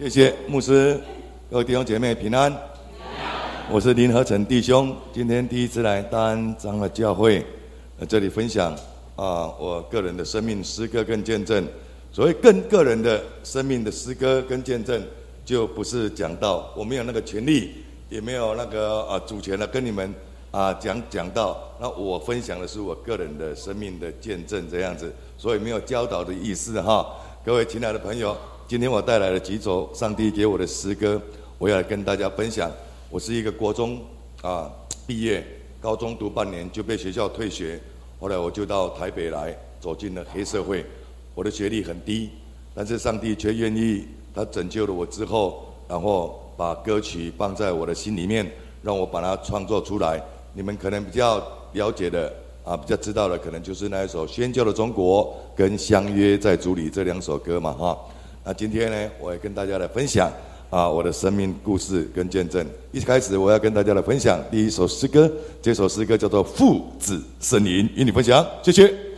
谢谢牧师，各位弟兄姐妹平安。我是林和成弟兄，今天第一次来担当了教会，呃，这里分享啊，我个人的生命诗歌跟见证。所谓更个人的生命的诗歌跟见证，就不是讲到我没有那个权利，也没有那个啊主权了，跟你们啊讲讲到。那我分享的是我个人的生命的见证这样子，所以没有教导的意思哈。各位亲爱的朋友，今天我带来了几首上帝给我的诗歌，我要跟大家分享。我是一个国中啊毕业，高中读半年就被学校退学，后来我就到台北来，走进了黑社会。我的学历很低，但是上帝却愿意，他拯救了我之后，然后把歌曲放在我的心里面，让我把它创作出来。你们可能比较了解的啊，比较知道的，可能就是那一首《宣教的中国》跟《相约在主里》这两首歌嘛，哈。那今天呢，我也跟大家来分享。啊，我的生命故事跟见证。一开始，我要跟大家来分享第一首诗歌。这首诗歌叫做《父子森林》，与你分享。谢谢。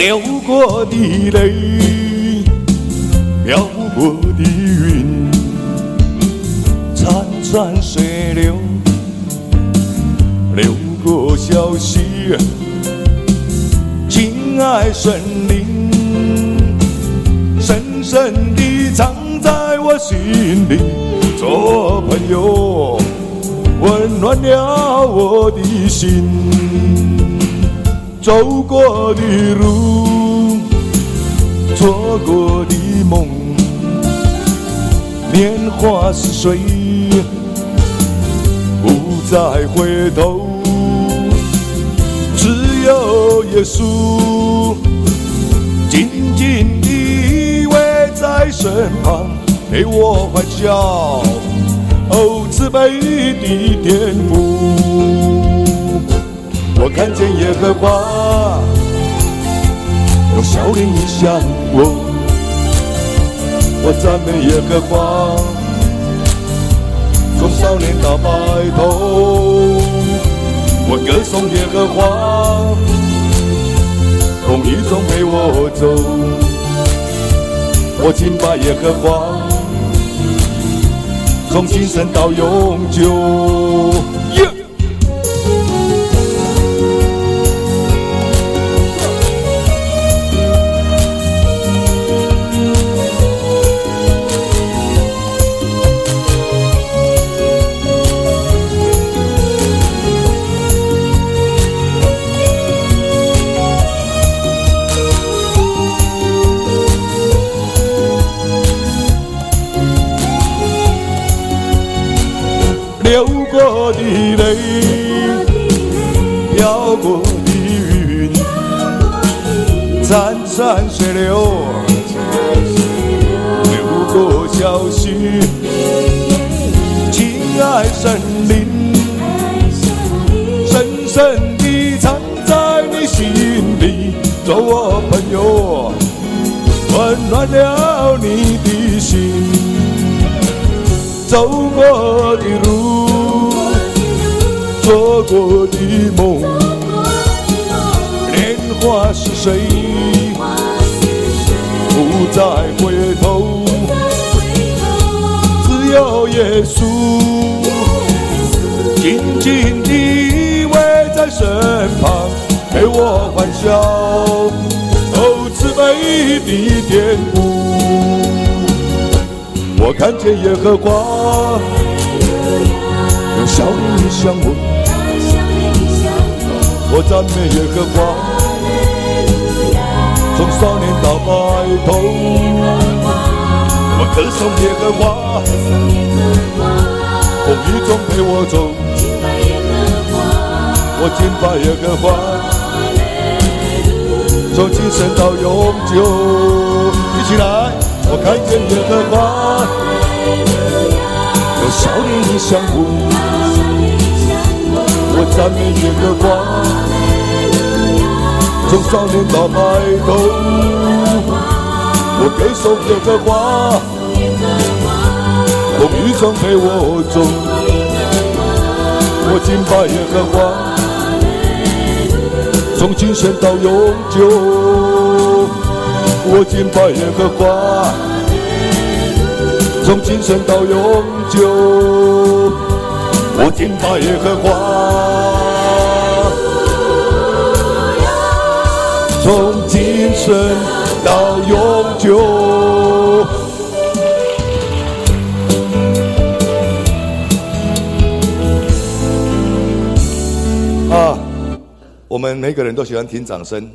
流过的泪，飘过的云，潺潺水流，流过小溪，情爱森林，深深地藏在我心里，做朋友，温暖了我的心，走过的路。错过的梦，年华似水，不再回头。只有耶稣紧紧地偎在身旁，陪我欢笑。哦，慈悲的天父，我看见耶和华。用笑脸迎向我，我赞美耶和华，从少年到白头，我歌颂耶和华，风雨中陪我走，我敬拜耶和华，从今生到永久。过的泪，飘过的云，潺潺水流，流过小溪，情爱森林，深深地藏在你心里，做我朋友，温暖了你的心，走过的路。做过的梦，年华是谁，不再回头。只有耶稣紧紧地偎在身旁，陪我欢笑。哦，慈悲的天父，我看见耶和华用笑脸向我。我赞美耶和华，从少年到白头，我歌颂耶和华，风雨中陪我走，我敬拜耶和华，从今生到永久。一起来，我看见耶和华，用笑脸迎向我。我赞美耶和华，从少年到白头，我歌颂耶和华，风雨中陪我走，我敬拜耶和华，从今生到永久，我敬拜耶和华，从今生到永久，我敬拜耶和华。从今生到永久。啊，我们每个人都喜欢听掌声，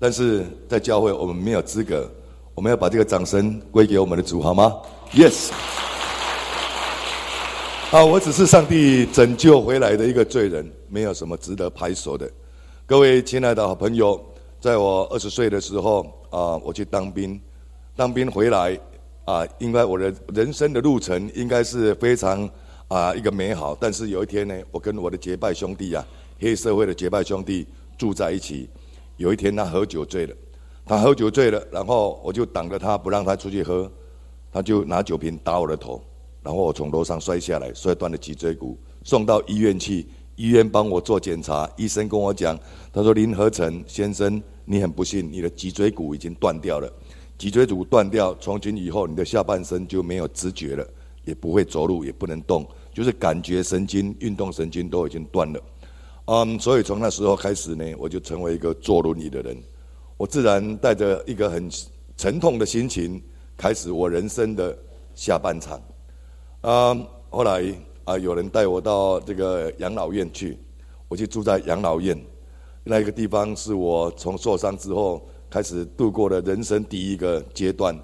但是在教会我们没有资格，我们要把这个掌声归给我们的主，好吗？Yes。啊，我只是上帝拯救回来的一个罪人，没有什么值得拍手的。各位亲爱的好朋友。在我二十岁的时候啊，我去当兵，当兵回来啊，应该我的人生的路程应该是非常啊一个美好。但是有一天呢，我跟我的结拜兄弟啊，黑社会的结拜兄弟住在一起。有一天他喝酒醉了，他喝酒醉了，然后我就挡着他不让他出去喝，他就拿酒瓶打我的头，然后我从楼上摔下来，摔断了脊椎骨，送到医院去。医院帮我做检查，医生跟我讲，他说林和成先生，你很不幸，你的脊椎骨已经断掉了。脊椎骨断掉，从今以后你的下半身就没有知觉了，也不会走路，也不能动，就是感觉神经、运动神经都已经断了。嗯，所以从那时候开始呢，我就成为一个坐轮椅的人。我自然带着一个很沉痛的心情，开始我人生的下半场。啊，后来。啊！有人带我到这个养老院去，我去住在养老院，那个地方是我从受伤之后开始度过的人生第一个阶段。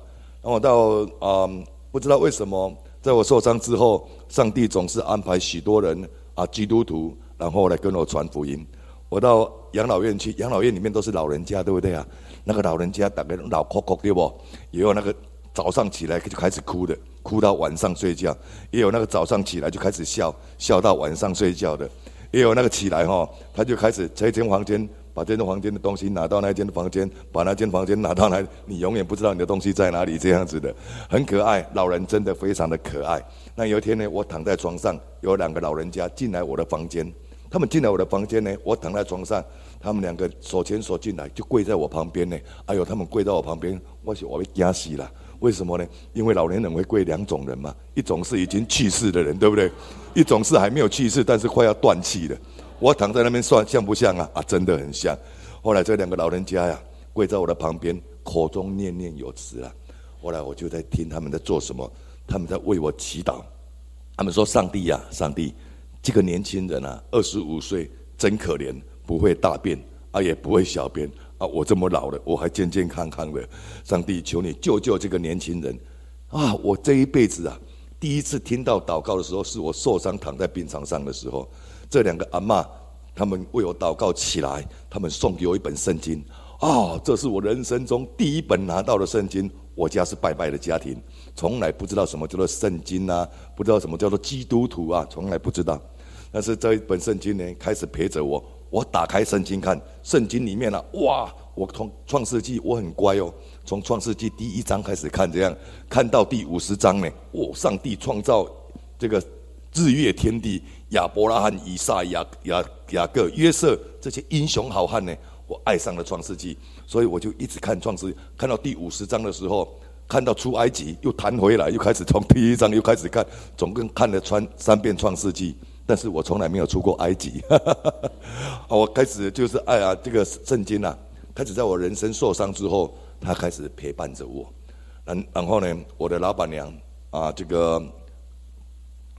然后到啊，不知道为什么，在我受伤之后，上帝总是安排许多人啊，基督徒，然后来跟我传福音。我到养老院去，养老院里面都是老人家，对不对啊？那个老人家大概老哭哭对不？也有那个早上起来就开始哭的。哭到晚上睡觉，也有那个早上起来就开始笑，笑到晚上睡觉的，也有那个起来哈，他就开始这间房间把这间房间的东西拿到那间房间，把那间房间拿到那，你永远不知道你的东西在哪里，这样子的，很可爱。老人真的非常的可爱。那有一天呢，我躺在床上，有两个老人家进来我的房间，他们进来我的房间呢，我躺在床上，他们两个手牵手进来，就跪在我旁边呢。哎呦，他们跪在我旁边，我我被惊死了。为什么呢？因为老年人会跪两种人嘛，一种是已经去世的人，对不对？一种是还没有去世，但是快要断气的。我躺在那边算像不像啊？啊，真的很像。后来这两个老人家呀，跪在我的旁边，口中念念有词啊。后来我就在听他们在做什么，他们在为我祈祷。他们说：“上帝呀，上帝，这个年轻人啊，二十五岁，真可怜，不会大便啊，也不会小便。”啊！我这么老了，我还健健康康的。上帝，求你救救这个年轻人！啊！我这一辈子啊，第一次听到祷告的时候，是我受伤躺在病床上的时候。这两个阿妈，他们为我祷告起来，他们送给我一本圣经。啊！这是我人生中第一本拿到的圣经。我家是拜拜的家庭，从来不知道什么叫做圣经啊，不知道什么叫做基督徒啊，从来不知道。但是这一本圣经呢，开始陪着我。我打开圣经看，圣经里面呢，哇！我从创世纪我很乖哦，从创世纪第一章开始看，这样看到第五十章呢，哦，上帝创造这个日月天地，亚伯拉罕、以撒、雅雅雅各、约瑟这些英雄好汉呢，我爱上了创世纪，所以我就一直看创世，看到第五十章的时候，看到出埃及，又弹回来，又开始从第一章又开始看，总共看了穿三遍创世纪。但是我从来没有出过埃及，哈哈我开始就是哎呀，这个圣经啊，开始在我人生受伤之后，他开始陪伴着我。然然后呢，我的老板娘啊，这个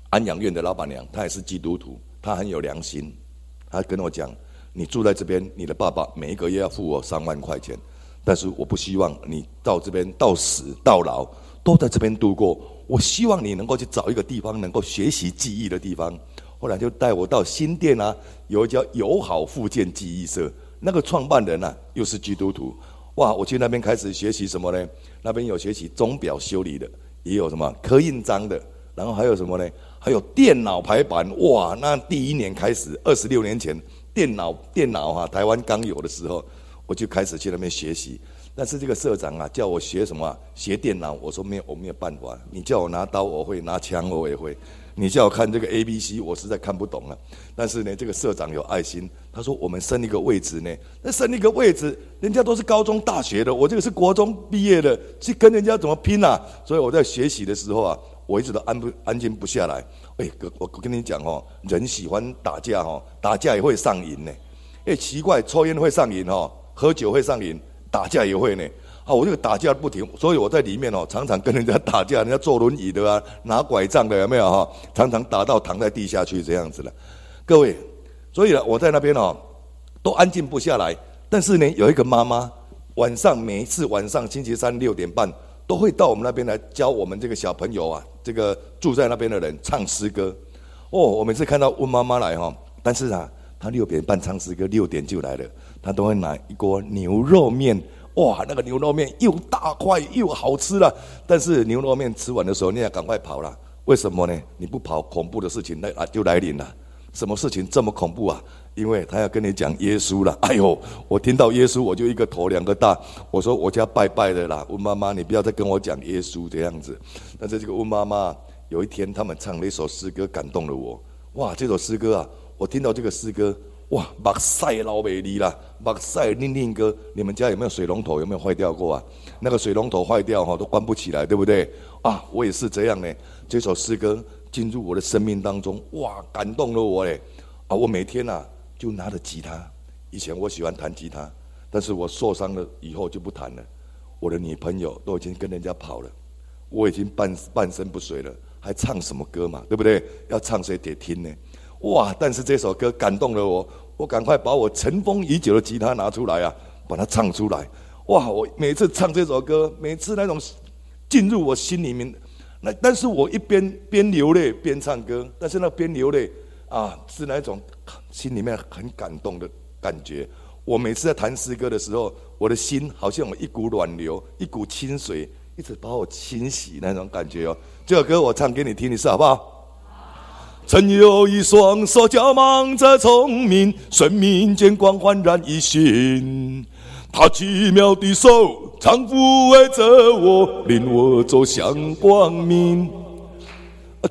安养院的老板娘，她也是基督徒，她很有良心，她跟我讲：你住在这边，你的爸爸每一个月要付我三万块钱，但是我不希望你到这边到死到老都在这边度过，我希望你能够去找一个地方，能够学习记忆的地方。后来就带我到新店啊，有一家友好复健记忆社，那个创办人呢又是基督徒，哇！我去那边开始学习什么呢？那边有学习钟表修理的，也有什么刻印章的，然后还有什么呢？还有电脑排版，哇！那第一年开始，二十六年前，电脑电脑哈，台湾刚有的时候，我就开始去那边学习。但是这个社长啊，叫我学什么？学电脑。我说没有，我没有办法。你叫我拿刀，我会；拿枪，我也会。你叫我看这个 A、B、C，我实在看不懂了。但是呢，这个社长有爱心，他说我们升一个位置呢，那升一个位置，人家都是高中、大学的，我这个是国中毕业的，去跟人家怎么拼啊？所以我在学习的时候啊，我一直都安不安静不下来。哎，哥，我跟你讲哦，人喜欢打架哦，打架也会上瘾呢。哎，奇怪，抽烟会上瘾哦，喝酒会上瘾。打架也会呢，啊，我这个打架不停，所以我在里面哦，常常跟人家打架，人家坐轮椅的啊，拿拐杖的有没有哈？常常打到躺在地下去这样子了。各位，所以呢，我在那边哦，都安静不下来。但是呢，有一个妈妈，晚上每一次晚上星期三六点半，都会到我们那边来教我们这个小朋友啊，这个住在那边的人唱诗歌。哦，我每次看到温妈妈来哈，但是啊，她六点半唱诗歌，六点就来了。他都会拿一锅牛肉面，哇，那个牛肉面又大块又好吃了。但是牛肉面吃完的时候，你要赶快跑了。为什么呢？你不跑，恐怖的事情来啊就来临了。什么事情这么恐怖啊？因为他要跟你讲耶稣了。哎呦，我听到耶稣，我就一个头两个大。我说我家拜拜的啦，问妈妈，你不要再跟我讲耶稣这样子。但是这个问妈妈有一天他们唱了一首诗歌，感动了我。哇，这首诗歌啊，我听到这个诗歌。哇，目塞老美丽啦，目塞令令哥，你们家有没有水龙头？有没有坏掉过啊？那个水龙头坏掉哈，都关不起来，对不对？啊，我也是这样呢。这首诗歌进入我的生命当中，哇，感动了我嘞！啊，我每天呐就拿着吉他，以前我喜欢弹吉他，但是我受伤了以后就不弹了。我的女朋友都已经跟人家跑了，我已经半半身不遂了，还唱什么歌嘛？对不对？要唱谁得听呢？哇！但是这首歌感动了我，我赶快把我尘封已久的吉他拿出来啊，把它唱出来。哇！我每次唱这首歌，每次那种进入我心里面，那但是我一边边流泪边唱歌，但是那边流泪啊，是那种心里面很感动的感觉。我每次在弹诗歌的时候，我的心好像有一股暖流，一股清水，一直把我清洗那种感觉哦。这首歌我唱给你听，你试好不好？曾有一双手交忙着聪明，生命见光焕然一新。他奇妙的手常抚慰着我，领我走向光明。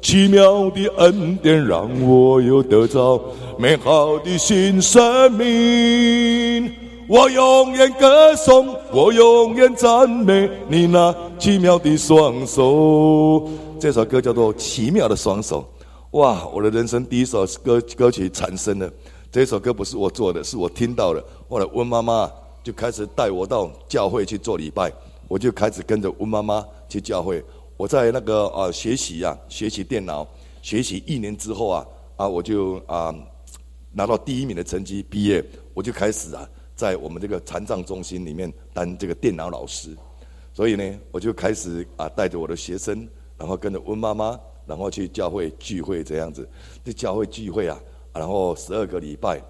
奇妙的恩典让我又得到美好的新生命。我永远歌颂，我永远赞美你那奇妙的双手。这首歌叫做《奇妙的双手》。哇！我的人生第一首歌歌曲产生了。这首歌不是我做的，是我听到了。后来温妈妈就开始带我到教会去做礼拜，我就开始跟着温妈妈去教会。我在那个啊学习呀，学习电脑，学习一年之后啊啊，我就啊拿到第一名的成绩毕业，我就开始啊在我们这个残障中心里面当这个电脑老师。所以呢，我就开始啊带着我的学生，然后跟着温妈妈。然后去教会聚会这样子，这教会聚会啊，然后十二个礼拜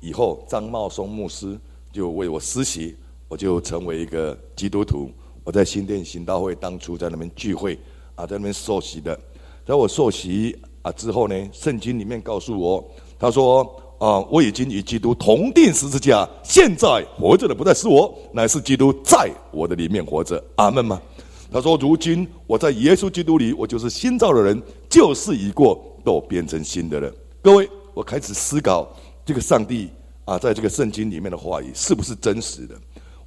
以后，张茂松牧师就为我施洗，我就成为一个基督徒。我在新店行道会当初在那边聚会啊，在那边受洗的。在我受洗啊之后呢，圣经里面告诉我，他说啊，我已经与基督同定十字架，现在活着的不再是我，乃是基督在我的里面活着。阿门吗？他说：“如今我在耶稣基督里，我就是新造的人，旧事已过，都变成新的人。”各位，我开始思考这个上帝啊，在这个圣经里面的话语是不是真实的？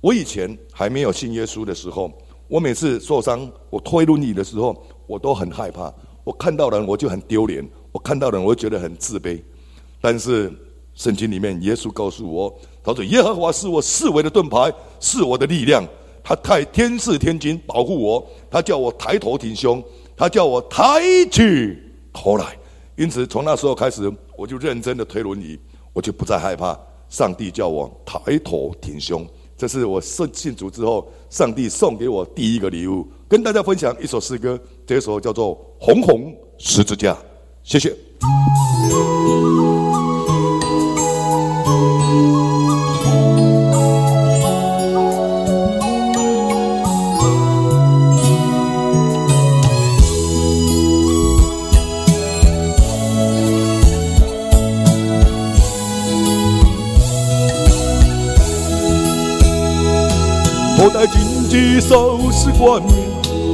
我以前还没有信耶稣的时候，我每次受伤，我推轮椅的时候，我都很害怕。我看到人，我就很丢脸；我看到人，我就觉得很自卑。但是圣经里面，耶稣告诉我：“他说，耶和华是我四维的盾牌，是我的力量。”他太天使天君保护我，他叫我抬头挺胸，他叫我抬起头来。因此，从那时候开始，我就认真的推轮椅，我就不再害怕。上帝叫我抬头挺胸，这是我信信主之后，上帝送给我第一个礼物。跟大家分享一首诗歌，这首叫做《红红十字架》。谢谢。荆棘，手持冠冕，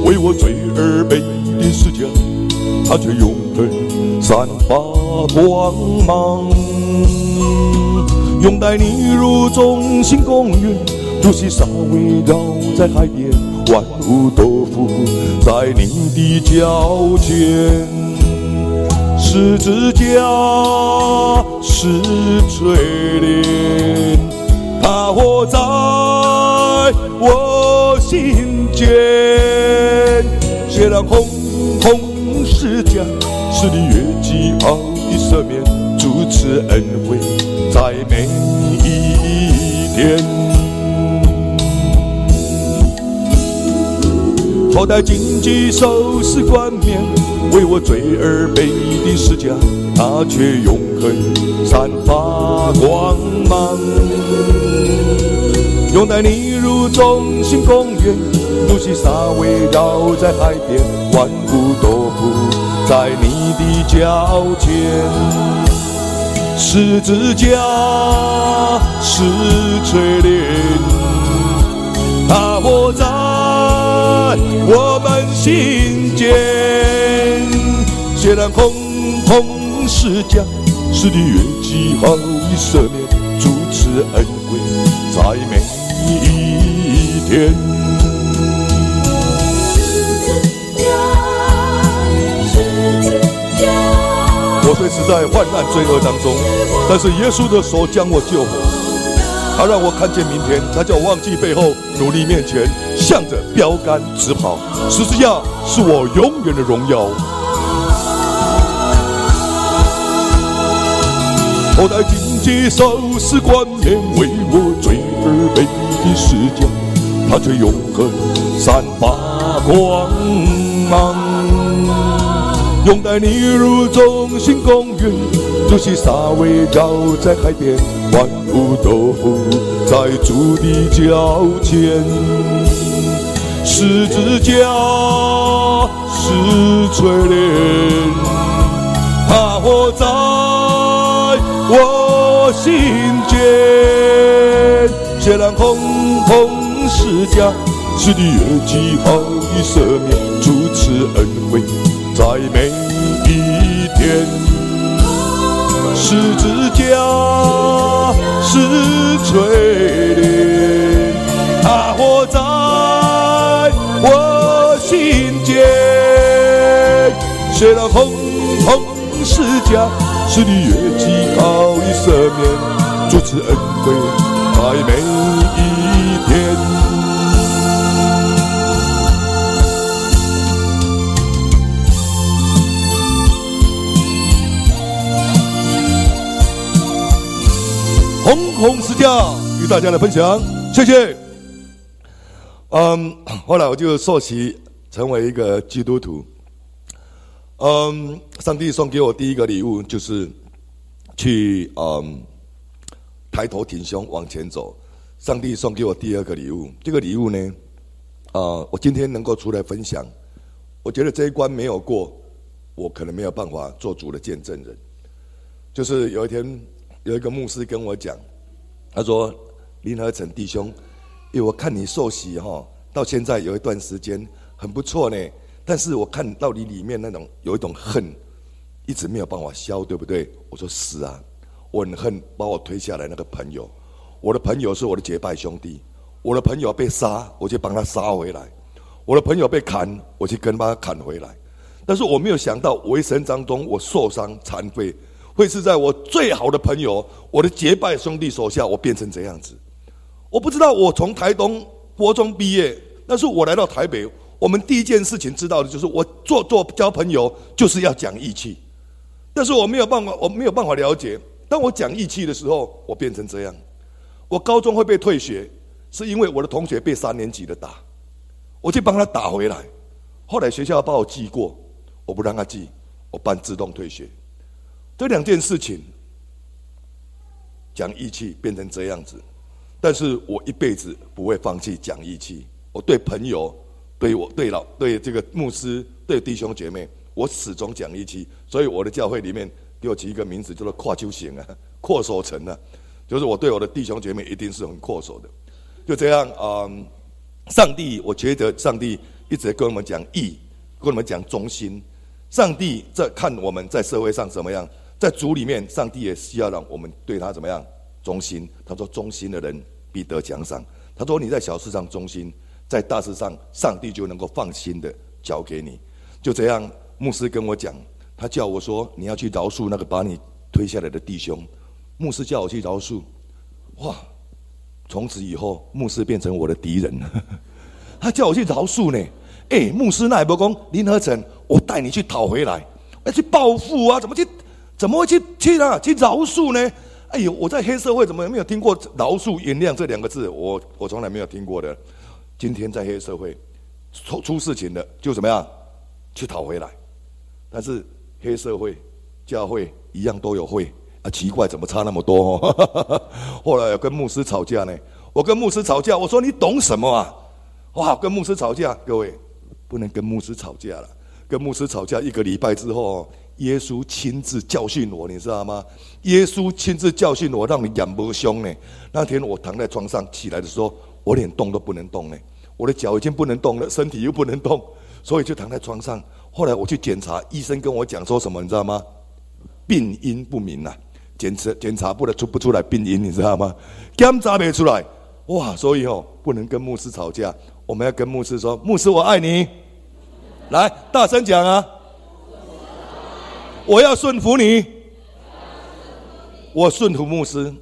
为我罪而被钉十字架，他却永恒散发光芒。拥戴你入中心公园，如细沙围绕在海边，万物都伏在你的脚前。十字架是锤炼，它活在我心间。血染红红十字架，是你越极好的赦免，主持恩惠在每一天。头戴荆棘，手持冠冕，为我罪而被钉十字架，他却永恒散发光芒。拥戴你如中心公园，如细沙围绕在海边，万物都伏在你的脚前。十字架是锤炼，它活在。我们心间，血染红红世家，是你愿极好的赦免，主持恩惠在天。我虽是在患难罪恶当中，但是耶稣的手将我救活。他让我看见明天，他叫我忘记背后，努力面前，向着标杆直跑。十字架是我永远的荣耀。头戴荆棘，手持冠冕，为我罪而被的十字架，他却永恒散发光芒。拥戴你如中心公园，如细沙围绕在海边，万物都在主的脚前。十字架是锤炼，它活在我心间。血染红红十字架，是你越级好的赦免，主持恩惠。在每一天，十字架是锤炼，它活在我心间。血染红红十字架，是你越级好的赦免，主持恩惠在每一天。红红十架与大家来分享，谢谢。嗯，后来我就受洗成为一个基督徒。嗯，上帝送给我第一个礼物就是去嗯抬头挺胸往前走。上帝送给我第二个礼物，这个礼物呢，啊，我今天能够出来分享，我觉得这一关没有过，我可能没有办法做主的见证人。就是有一天。有一个牧师跟我讲，他说：“林和成弟兄，因为我看你受洗哈，到现在有一段时间很不错呢。但是我看到你里面那种有一种恨，一直没有办法消，对不对？”我说：“是啊，我很恨把我推下来那个朋友。我的朋友是我的结拜兄弟，我的朋友被杀，我去帮他杀回来；我的朋友被砍，我去跟他砍回来。但是我没有想到，我一生当中我受伤残废。”会是在我最好的朋友、我的结拜兄弟手下，我变成这样子。我不知道，我从台东国中毕业，但是我来到台北，我们第一件事情知道的就是，我做做交朋友就是要讲义气。但是我没有办法，我没有办法了解，当我讲义气的时候，我变成这样。我高中会被退学，是因为我的同学被三年级的打，我去帮他打回来。后来学校把我记过，我不让他记，我办自动退学。这两件事情，讲义气变成这样子，但是我一辈子不会放弃讲义气。我对朋友、对我、对老、对这个牧师、对弟兄姐妹，我始终讲义气。所以我的教会里面给我起一个名字，叫做“跨秋行”啊，“阔手城”啊，就是我对我的弟兄姐妹一定是很阔手的。就这样啊，上帝，我觉得上帝一直跟我们讲义，跟我们讲忠心。上帝在看我们在社会上怎么样，在主里面，上帝也需要让我们对他怎么样忠心。他说：“忠心的人必得奖赏。”他说：“你在小事上忠心，在大事上，上帝就能够放心的交给你。”就这样，牧师跟我讲，他叫我说：“你要去饶恕那个把你推下来的弟兄。”牧师叫我去饶恕，哇！从此以后，牧师变成我的敌人了。他叫我去饶恕呢。哎，牧师那也不讲林和成，我带你去讨回来，要去报复啊？怎么去？怎么会去去呢？去饶恕呢？哎呦，我在黑社会怎么没有听过饶恕、原谅这两个字？我我从来没有听过的。今天在黑社会出出事情了，就怎么样去讨回来？但是黑社会、教会一样都有会。啊，奇怪，怎么差那么多？后来跟牧师吵架呢。我跟牧师吵架，我说你懂什么啊？哇，跟牧师吵架，各位不能跟牧师吵架了。跟牧师吵架一个礼拜之后，耶稣亲自教训我，你知道吗？耶稣亲自教训我，让你眼不凶呢。那天我躺在床上起来的时候，我连动都不能动呢。我的脚已经不能动了，身体又不能动，所以就躺在床上。后来我去检查，医生跟我讲说什么，你知道吗？病因不明啊。检测检查不能出不出来病因，你知道吗？检查没出来，哇！所以哦，不能跟牧师吵架，我们要跟牧师说：“牧师，我爱你。”来，大声讲啊！我要顺服你，我顺服牧师。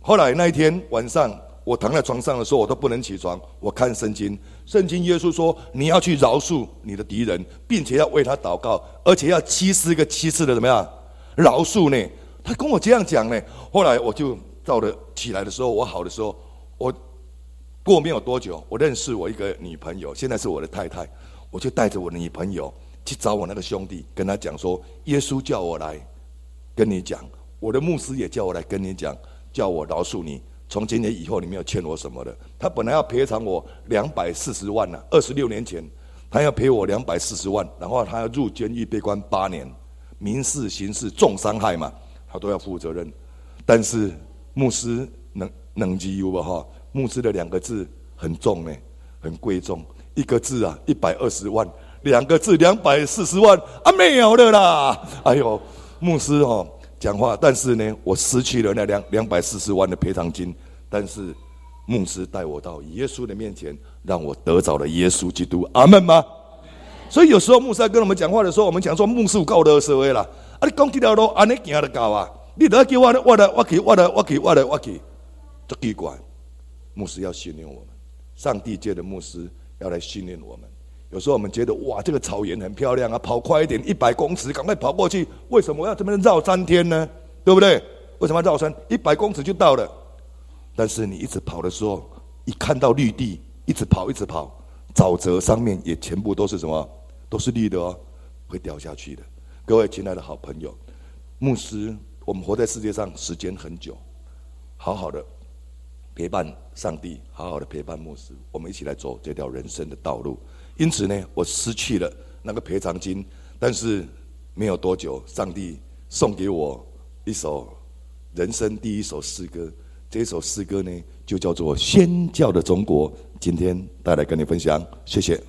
后来那一天晚上，我躺在床上的时候，我都不能起床。我看圣经，圣经耶稣说：“你要去饶恕你的敌人，并且要为他祷告，而且要七十个七次的怎么样饶恕呢？”他跟我这样讲呢，后来我就到了起来的时候，我好的时候，我过没有多久，我认识我一个女朋友，现在是我的太太，我就带着我的女朋友去找我那个兄弟，跟他讲说，耶稣叫我来跟你讲，我的牧师也叫我来跟你讲，叫我饶恕你，从今年以后你没有欠我什么的。他本来要赔偿我两百四十万呢，二十六年前他要赔我两百四十万，然后他要入监狱被关八年，民事刑事重伤害嘛。他都要负责任，但是牧师能能记有吧？哈，牧师的两个字很重呢，很贵重。一个字啊，一百二十万；两个字，两百四十万啊，没有的啦！哎呦，牧师哦，讲话，但是呢，我失去了那两两百四十万的赔偿金。但是牧师带我到耶稣的面前，让我得着了耶稣基督。阿门吗？所以有时候牧师在跟我们讲话的时候，我们讲说牧师告的社会了。啊！你讲这条路安尼行得到啊？你得要叫我我来我去我来我去我来我去，这奇怪。牧师要训练我们，上帝界的牧师要来训练我们。有时候我们觉得哇，这个草原很漂亮啊，跑快一点，一百公尺，赶快跑过去。为什么要这么绕三天呢？对不对？为什么要绕三？一百公尺就到了。但是你一直跑的时候，一看到绿地，一直跑一直跑，沼泽上面也全部都是什么？都是绿的哦，会掉下去的。各位亲爱的好朋友，牧师，我们活在世界上时间很久，好好的陪伴上帝，好好的陪伴牧师，我们一起来走这条人生的道路。因此呢，我失去了那个赔偿金，但是没有多久，上帝送给我一首人生第一首诗歌。这首诗歌呢，就叫做《宣教的中国》。今天带来跟你分享，谢谢。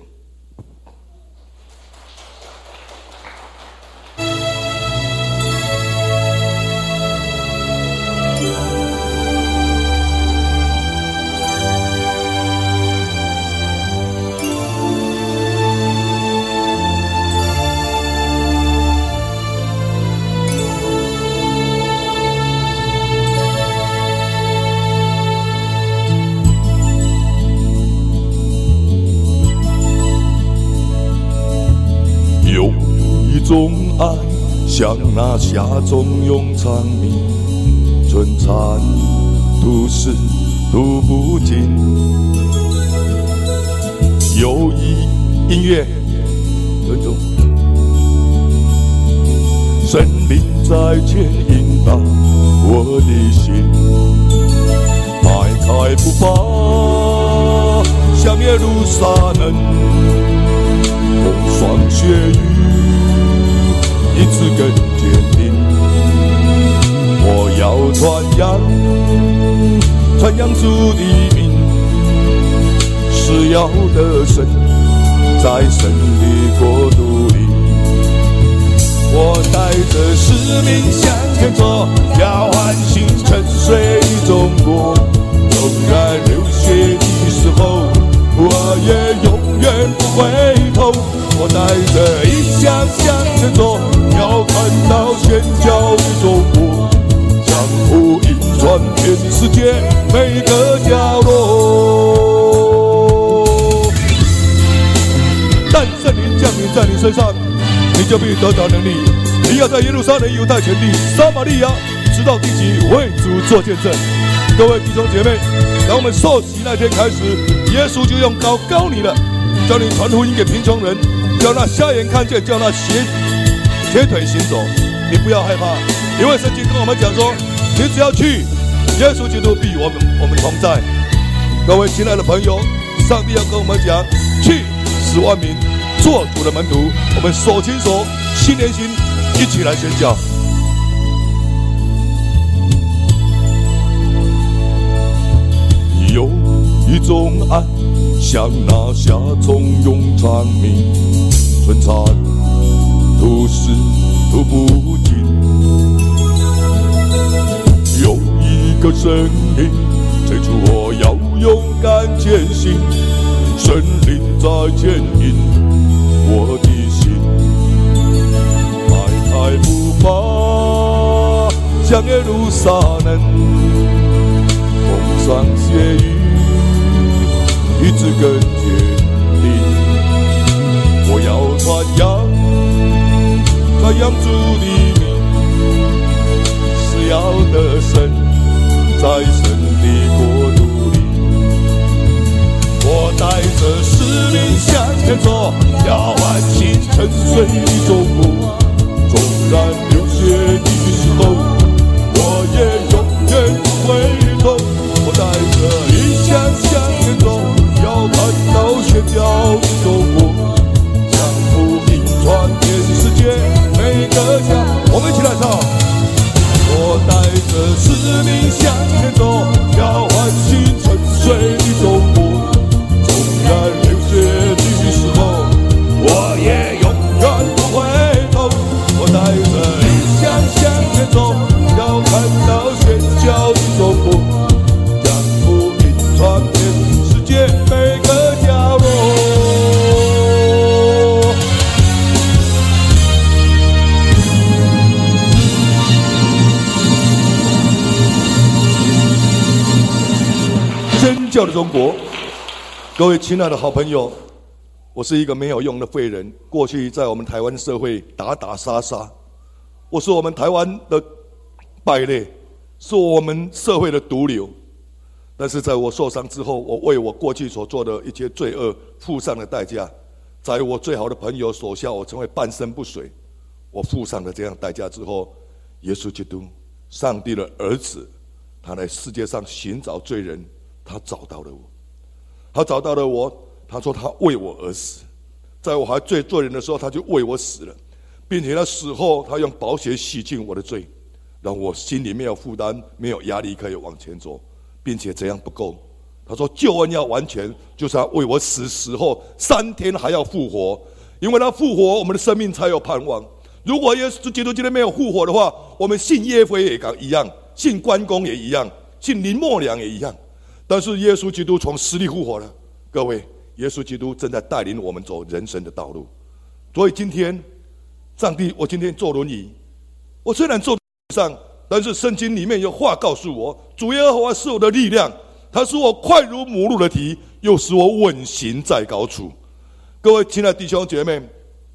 家中永长鸣，春蚕吐丝吐不尽。友谊音乐，尊重。生命在牵引着我的心，迈开步伐，向耶路撒冷，风霜雪雨。一次更坚定，我要传扬，传扬主的名，是要得胜，在神的国度里。我带着使命向前走，要唤醒沉睡的中国。纵然流血的时候，我也永远不回头。我带着理想向前走，要看到宣教的中国，江湖音传遍世界每个角落。但圣灵降临在你身上，你就必得到能力。你要在耶路撒冷、犹太全地、撒玛利亚，直到地极为主做见证。各位弟兄姐妹，当我们受洗那天开始，耶稣就用高高你了，叫你传福音给贫穷人，叫那瞎眼看见，叫那斜贴腿行走。你不要害怕，因为圣经跟我们讲说，你只要去，耶稣基督必我们我们同在。各位亲爱的朋友，上帝要跟我们讲，去十万名做主的门徒，我们手牵手，心连心，一起来宣教。有一种爱，像那夏虫永长鸣春蚕吐丝吐不尽。有一个声音催促我要勇敢前行，森林在牵引我的心，迈开步伐向耶路撒冷。霜雪雨，一直更坚定。我要传扬，传扬主的名，是要得胜，在神的国度里。我带着使命向前走，要唤醒沉睡的中国。纵然流血的时候，我也永远不回头。我带着理想向前走，要看到宣教我们一起来唱。我带着使命向前走，要唤醒沉睡的中国。纵然流血中国，各位亲爱的好朋友，我是一个没有用的废人。过去在我们台湾社会打打杀杀，我是我们台湾的败类，是我们社会的毒瘤。但是在我受伤之后，我为我过去所做的一些罪恶付上了代价。在我最好的朋友手下，我成为半身不遂。我付上了这样代价之后，耶稣基督，上帝的儿子，他来世界上寻找罪人，他找到了我。他找到了我，他说他为我而死，在我还罪做人的时候，他就为我死了，并且他死后，他用宝血洗净我的罪，让我心里没有负担，没有压力，可以往前走。并且这样不够，他说救恩要完全，就是要为我死死后三天还要复活，因为他复活，我们的生命才有盼望。如果耶稣基督今天没有复活的话，我们信耶稣也一样，信关公也一样，信林默良也一样。但是耶稣基督从死里复活了，各位，耶稣基督正在带领我们走人生的道路。所以今天，上帝，我今天坐轮椅，我虽然坐上。但是圣经里面有话告诉我，主耶和华是我的力量，他使我快如母鹿的蹄，又使我稳行在高处。各位亲爱的弟兄姐妹，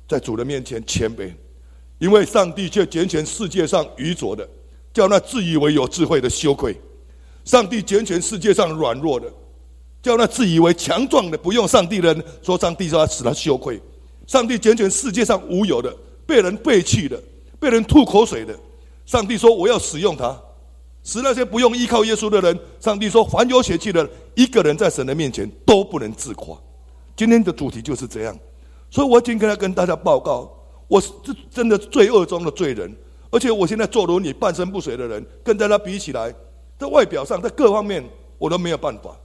在主的面前谦卑，因为上帝却拣选世界上愚拙的，叫那自以为有智慧的羞愧；上帝拣选世界上软弱的，叫那自以为强壮的不用上帝的人说上帝说使他羞愧；上帝拣选世界上无有的，被人背弃的，被人吐口水的。上帝说：“我要使用他，使那些不用依靠耶稣的人。”上帝说：“凡有血气的，一个人在神的面前都不能自夸。”今天的主题就是这样，所以我今天要跟大家报告：我是真的罪恶中的罪人，而且我现在做如你半身不遂的人，跟大家比起来，在外表上，在各方面我都没有办法。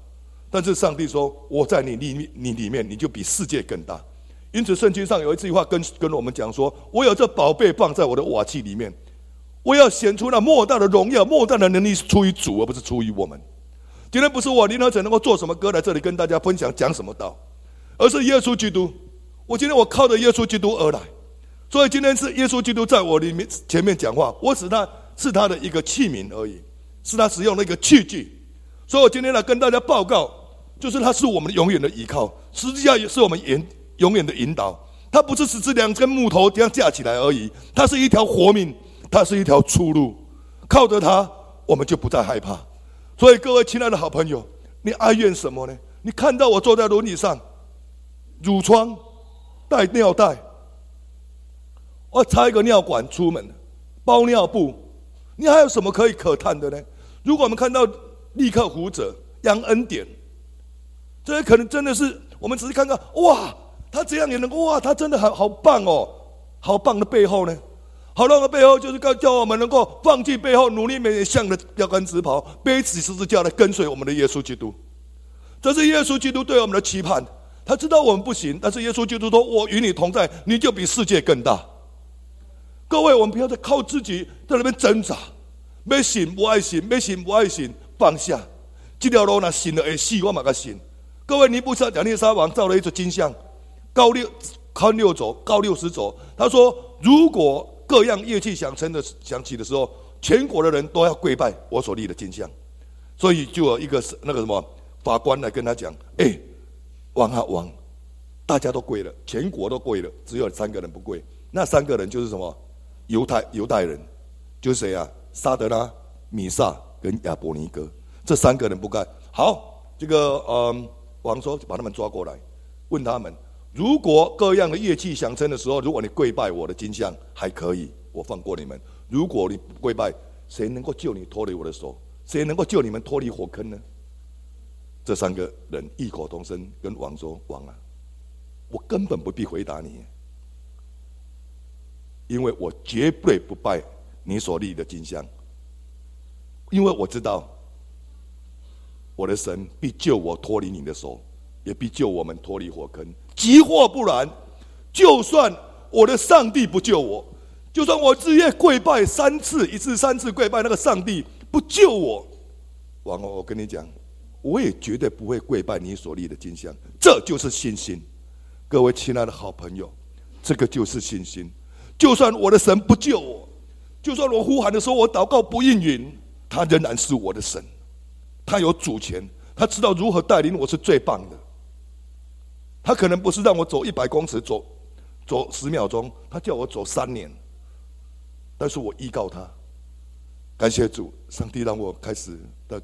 但是上帝说：“我在你里你里面，你就比世界更大。”因此，圣经上有一句话跟跟我们讲说：“我有这宝贝放在我的瓦器里面，我要显出那莫大的荣耀、莫大的能力，是出于主，而不是出于我们。”今天不是我林和成能够做什么歌来这里跟大家分享讲什么道，而是耶稣基督。我今天我靠着耶稣基督而来，所以今天是耶稣基督在我里面前面讲话，我使他是他的一个器皿而已，是他使用的一个器具。所以我今天来跟大家报告，就是他是我们永远的依靠，实际上也是我们永永远的引导。他不是只是两根木头这样架起来而已，它是一条活命，它是一条出路。靠着它，我们就不再害怕。所以，各位亲爱的好朋友，你哀怨什么呢？你看到我坐在轮椅上，褥疮，带尿袋，我插一个尿管出门，包尿布，你还有什么可以可叹的呢？如果我们看到立刻胡者杨恩典，这些可能真的是我们只是看看，哇，他这样也能够哇，他真的好好棒哦，好棒的背后呢？好浪的背后，就是告叫我们能够放弃背后，努力面向的标杆直跑，背起十字架来跟随我们的耶稣基督。这是耶稣基督对我们的期盼。他知道我们不行，但是耶稣基督说：“我与你同在，你就比世界更大。”各位，我们不要再靠自己在那边挣扎，没信不爱信，没信不爱信，放下这条路，那信了会死，我嘛个信。各位，尼布甲尼撒王造了一座金像，高六宽六轴，高六十轴。他说：“如果各样乐器响成的响起的时候，全国的人都要跪拜我所立的金像，所以就有一个那个什么法官来跟他讲：“哎，王啊王，大家都跪了，全国都跪了，只有三个人不跪。那三个人就是什么？犹太犹太人，就是谁啊？沙德拉、米萨跟亚伯尼哥，这三个人不干。好，这个嗯，王说把他们抓过来，问他们。”如果各样的乐器响声的时候，如果你跪拜我的金像，还可以，我放过你们。如果你不跪拜，谁能够救你脱离我的手？谁能够救你们脱离火坑呢？这三个人异口同声跟王说：“王啊，我根本不必回答你，因为我绝对不拜你所立的金像，因为我知道我的神必救我脱离你的手，也必救我们脱离火坑。”急或不然，就算我的上帝不救我，就算我日夜跪拜三次，一次三次跪拜那个上帝不救我，王后，我跟你讲，我也绝对不会跪拜你所立的金像。这就是信心，各位亲爱的好朋友，这个就是信心。就算我的神不救我，就算我呼喊的时候我祷告不应允，他仍然是我的神，他有主权，他知道如何带领我是最棒的。他可能不是让我走一百公尺，走走十秒钟，他叫我走三年。但是我依靠他，感谢主，上帝让我开始的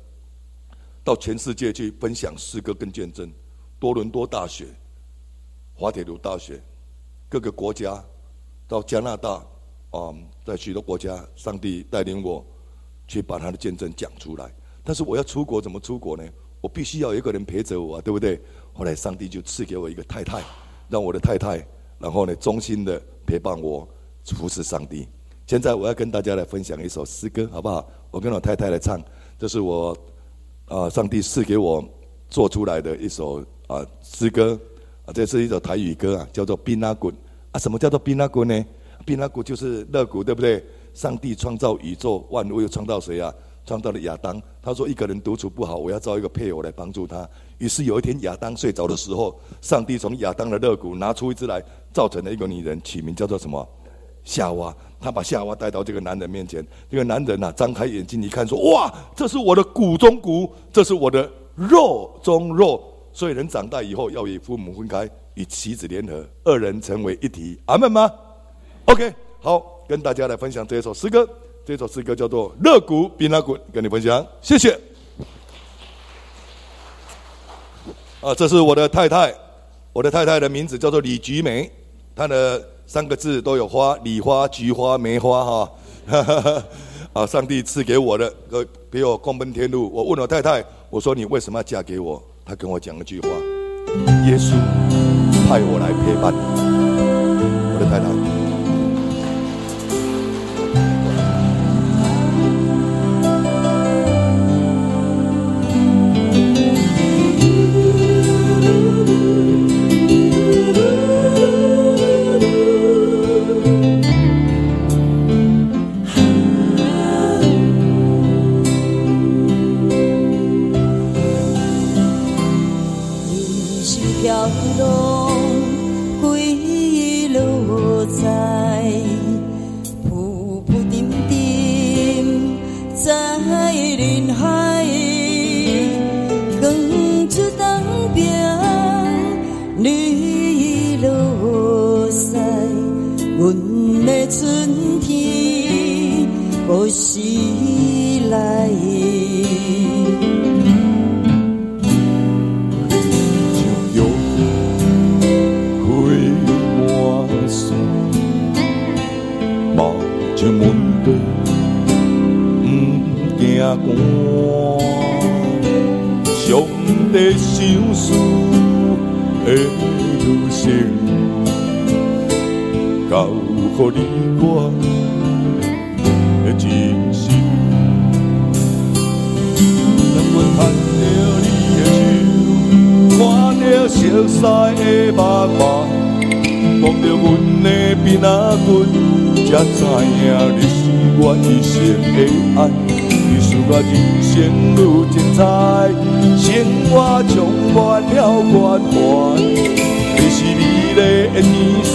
到全世界去分享诗歌跟见证，多伦多大学、滑铁卢大学、各个国家，到加拿大啊，在许多国家，上帝带领我去把他的见证讲出来。但是我要出国，怎么出国呢？我必须要有一个人陪着我，对不对？后来上帝就赐给我一个太太，让我的太太，然后呢，忠心的陪伴我，服侍上帝。现在我要跟大家来分享一首诗歌，好不好？我跟我太太来唱，这是我啊，上帝赐给我做出来的一首啊诗歌啊，这是一首台语歌啊，叫做《冰拉谷》啊。什么叫做冰拉谷呢？宾拉谷就是乐谷，对不对？上帝创造宇宙万物，又创造谁啊？创造了亚当。他说：“一个人独处不好，我要造一个配偶来帮助他。”于是有一天，亚当睡着的时候，上帝从亚当的肋骨拿出一只来，造成了一个女人，取名叫做什么？夏娃。他把夏娃带到这个男人面前，这个男人呐，张开眼睛一看，说：“哇，这是我的骨中骨，这是我的肉中肉。”所以人长大以后要与父母分开，与妻子联合，二人成为一体。阿门吗？OK，好，跟大家来分享这一首诗歌。这首诗歌叫做《肋骨比那骨》，跟你分享，谢谢。啊，这是我的太太，我的太太的名字叫做李菊梅，她的三个字都有花，李花、菊花、梅花，哈。啊，上帝赐给我的，给我共奔天路。我问我太太，我说你为什么要嫁给我？她跟我讲一句话：耶稣派我来陪伴你，我的太太。一条回忆落在。的相思的路程，交予你我的真心。当阮牵着你的手，看着熟悉的目光，望着阮的边仔骨，才知影你是我一生的爱。我人生愈精彩，生活充满了关怀。你是美丽的天使，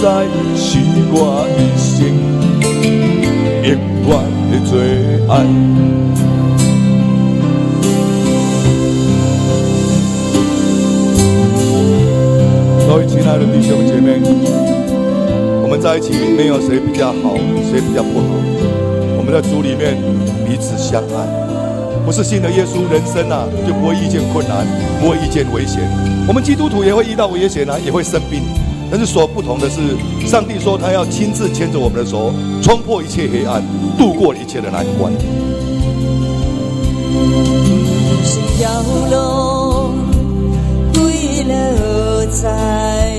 是我一生永远的最爱。各位亲爱的弟兄姐妹，我们在一起没有谁比较好，谁比较不好。我们在主里面彼此相爱。不是信了耶稣，人生啊就不会遇见困难，不会遇见危险。我们基督徒也会遇到危险啊，也会生病。但是所不同的是，上帝说他要亲自牵着我们的手，冲破一切黑暗，度过一切的难关。是条路，归了在，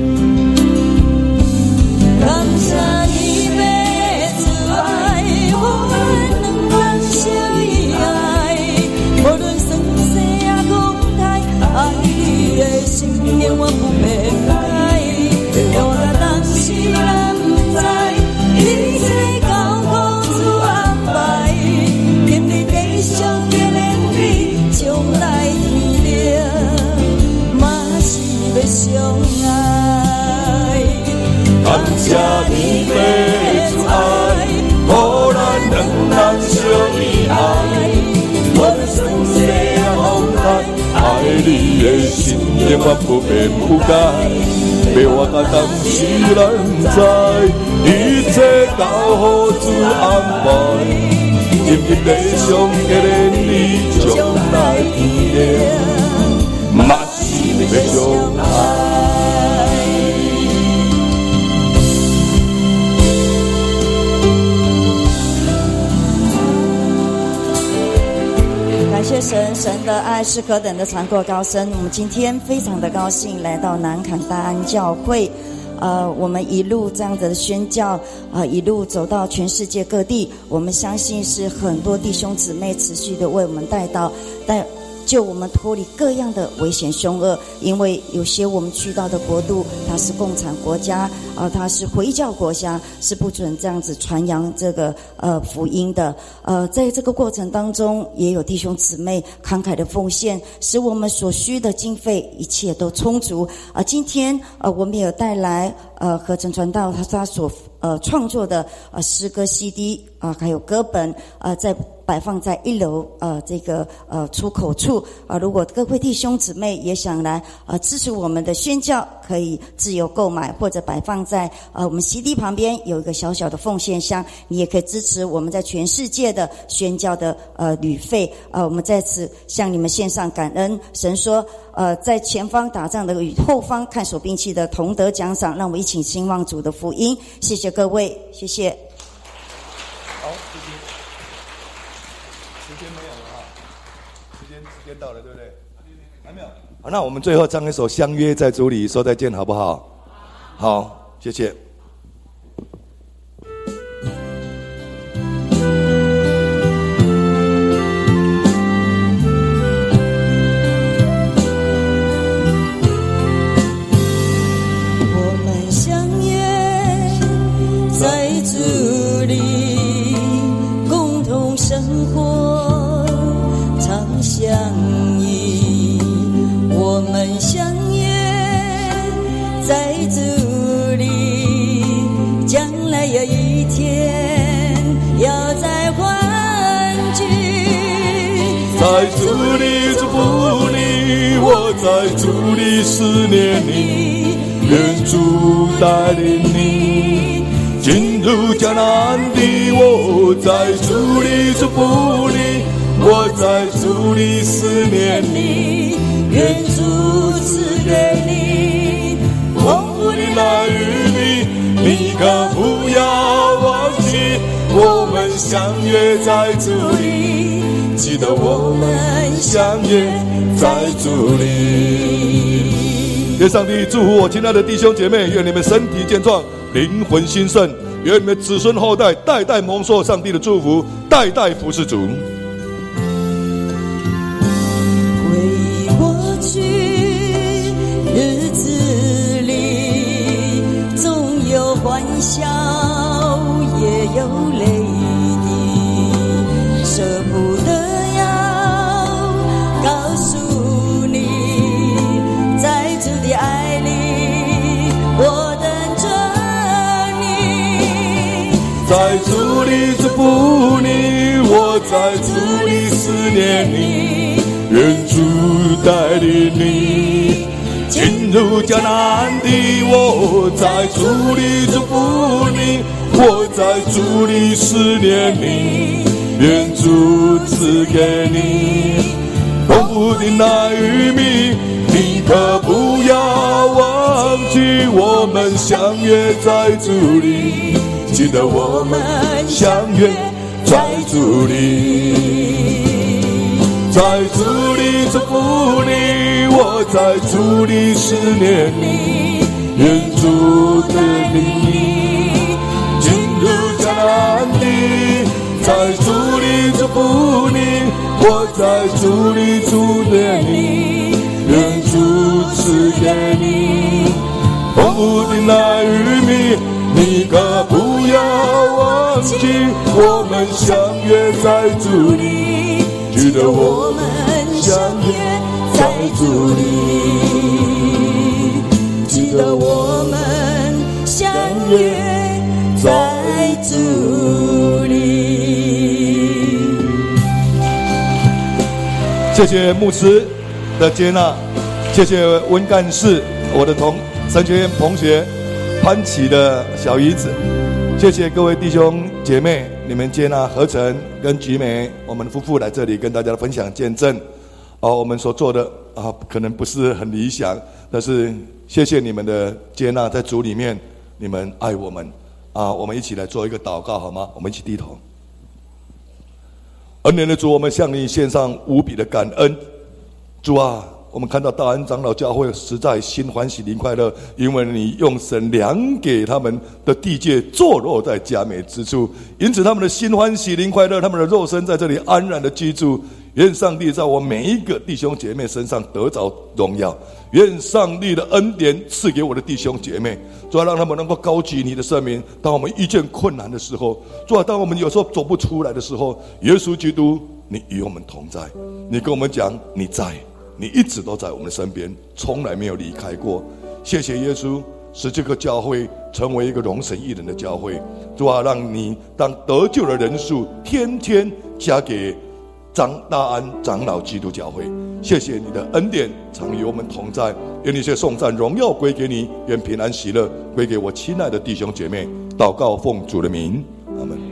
何等的传过高深。我们今天非常的高兴来到南坎大安教会，呃，我们一路这样子的宣教，啊，一路走到全世界各地。我们相信是很多弟兄姊妹持续的为我们带到带。救我们脱离各样的危险凶恶，因为有些我们去到的国度，它是共产国家，啊，它是回教国家，是不准这样子传扬这个呃福音的。呃，在这个过程当中，也有弟兄姊妹慷慨的奉献，使我们所需的经费一切都充足。啊，今天呃，我们也有带来呃合成传道他他所呃创作的呃诗歌 CD 啊，还有歌本啊，在。摆放在一楼，呃，这个呃出口处啊。如果各位弟兄姊妹也想来呃支持我们的宣教，可以自由购买，或者摆放在呃我们席地旁边有一个小小的奉献箱，你也可以支持我们在全世界的宣教的呃旅费。呃，我们在此向你们献上感恩。神说，呃，在前方打仗的与后方看守兵器的同得奖赏，让我们一起兴旺主的福音。谢谢各位，谢谢。到了，对不对？还没有。好，那我们最后唱一首《相约在竹里》，说再见好不好？好，谢谢。我们相约在竹里，共同生活。相依，我们相约在这里，将来有一天要再欢聚。在这里祝福你，我在这里思念你，愿主带领你进入迦南地。我在这里祝福你，我在主里思念你，愿主赐给你丰富的来与你，你可不要忘记，我们相约在这里。记得我们相约在主里。愿上帝祝福我亲爱的弟兄姐妹，愿你们身体健壮，灵魂兴盛，愿你们子孙后代代代蒙受上帝的祝福，代代服侍主。在主里祝福你，我在主里思念你，愿主带领你进入迦南地。我在主里祝福你，我在主里思念你，愿主赐给你丰富的奶与蜜。你可不要忘记，我们相约在主里。记得我们相约在主里，在主里祝福你，我在主里思念你，愿主带领你进入迦南地，在主里祝福你，我在主里祝念你，愿主赐给你丰富的奶与蜜。你可忘记，我们相约在主里，记得我们相约在主里，记得我们相约在主里。谢谢牧师的接纳，谢谢温干事，我的同神学院同学。潘启的小姨子，谢谢各位弟兄姐妹，你们接纳何成跟菊梅，我们夫妇来这里跟大家分享见证。哦，我们所做的啊，可能不是很理想，但是谢谢你们的接纳，在主里面，你们爱我们啊，我们一起来做一个祷告好吗？我们一起低头。恩典的主，我们向你献上无比的感恩，主啊。我们看到大安长老教会实在心欢喜灵快乐，因为你用神量给他们的地界坐落在佳美之处，因此他们的心欢喜灵快乐，他们的肉身在这里安然的居住。愿上帝在我每一个弟兄姐妹身上得着荣耀，愿上帝的恩典赐给我的弟兄姐妹，主要让他们能够高举你的圣名。当我们遇见困难的时候，主要当我们有时候走不出来的时候，耶稣基督，你与我们同在，你跟我们讲你在。你一直都在我们身边，从来没有离开过。谢谢耶稣，使这个教会成为一个荣神一人的教会。主啊，让你当得救的人数天天加给张大安长老基督教会。谢谢你的恩典常与我们同在。愿那些颂赞荣耀归给你，愿平安喜乐归给我亲爱的弟兄姐妹。祷告奉主的名。阿门